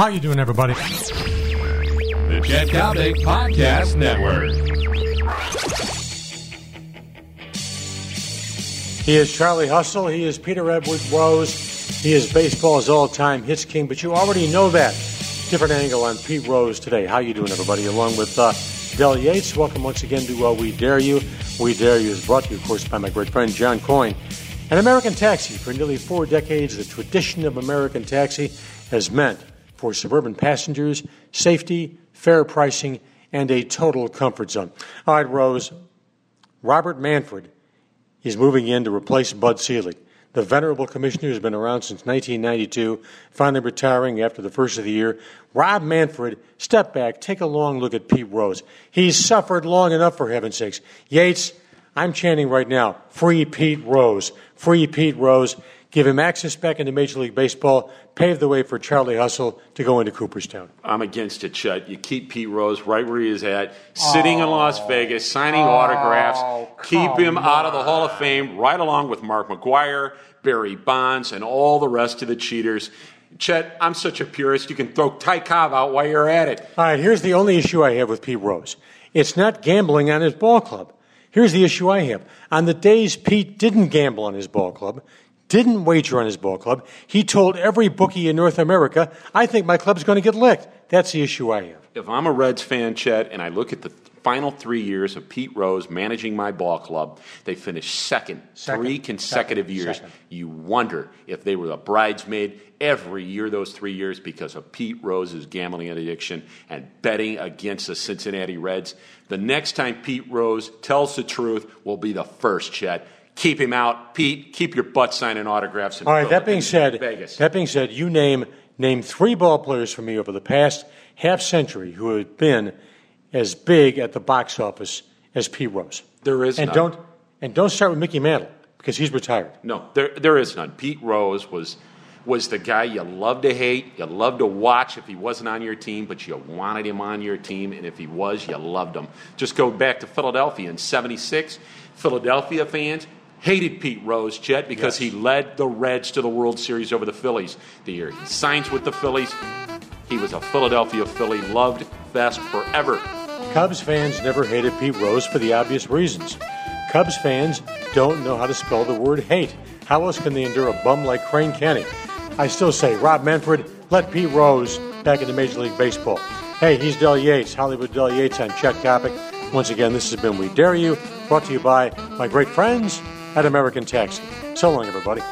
How you doing, everybody? The Chet Coppock Podcast Network. He is Charlie Hustle. He is Peter Edward Rose. He is baseball's all-time hits king. But you already know that. Different angle on Pete Rose today. How you doing, everybody? Along with uh, Del Yates. Welcome once again to uh, We Dare You. We Dare You is brought to you, of course, by my great friend John Coyne. An American Taxi. For nearly four decades, the tradition of American Taxi has meant for suburban passengers safety, fair pricing, and a total comfort zone. All right, Rose. Robert Manfred is moving in to replace Bud Selig. The venerable commissioner has been around since 1992, finally retiring after the first of the year. Rob Manfred, step back, take a long look at Pete Rose. He's suffered long enough, for heaven's sakes. Yates, I'm chanting right now, free Pete Rose. Free Pete Rose give him access back into Major League Baseball, pave the way for Charlie Hustle to go into Cooperstown. I'm against it, Chet. You keep Pete Rose right where he is at, sitting in oh. Las Vegas, signing autographs. Oh, keep him out of the Hall of Fame, right along with Mark McGwire, Barry Bonds, and all the rest of the cheaters. Chet, I'm such a purist. You can throw Ty Cobb out while you're at it. All right, here's the only issue I have with Pete Rose. It's not gambling on his ball club. Here's the issue I have. On the days Pete didn't gamble on his ball club, didn't wager on his ball club, he told every bookie in North America, I think my club's going to get licked. That's the issue I have. If I'm a Reds fan, Chet, and I look at the final three years of Pete Rose managing my ball club, they finished second, Second, three consecutive second, years. second. You wonder if they were the bridesmaid every year those three years because of Pete Rose's gambling addiction and betting against the Cincinnati Reds. The next time Pete Rose tells the truth will be the first, Chet. Keep him out. Pete, keep your butt signing autographs. in All right, that being said, Vegas. that being said, you name name three ball players for me over the past half century who have been as big at the box office as Pete Rose. There is and none. don't and don't start with Mickey Mantle because he's retired. No, there, there is none. Pete Rose was was the guy you loved to hate, you loved to watch if he wasn't on your team, but you wanted him on your team, and if he was, you loved him. Just go back to Philadelphia in '76. Philadelphia fans hated Pete Rose, Chet, because he led the Reds to the World Series over the Phillies. The year he signs with the Phillies, he was a Philadelphia Philly, loved best forever. Cubs fans never hated Pete Rose for the obvious reasons. Cubs fans don't know how to spell the word hate. How else can they endure a bum like Crane Kenney? I still say, Rob Manfred, let Pete Rose back into Major League Baseball. Hey, he's Del Yates, Hollywood Del Yates on Chet Coppock. Once again, this has been We Dare You, brought to you by my great friends at American Taxi. So long, everybody.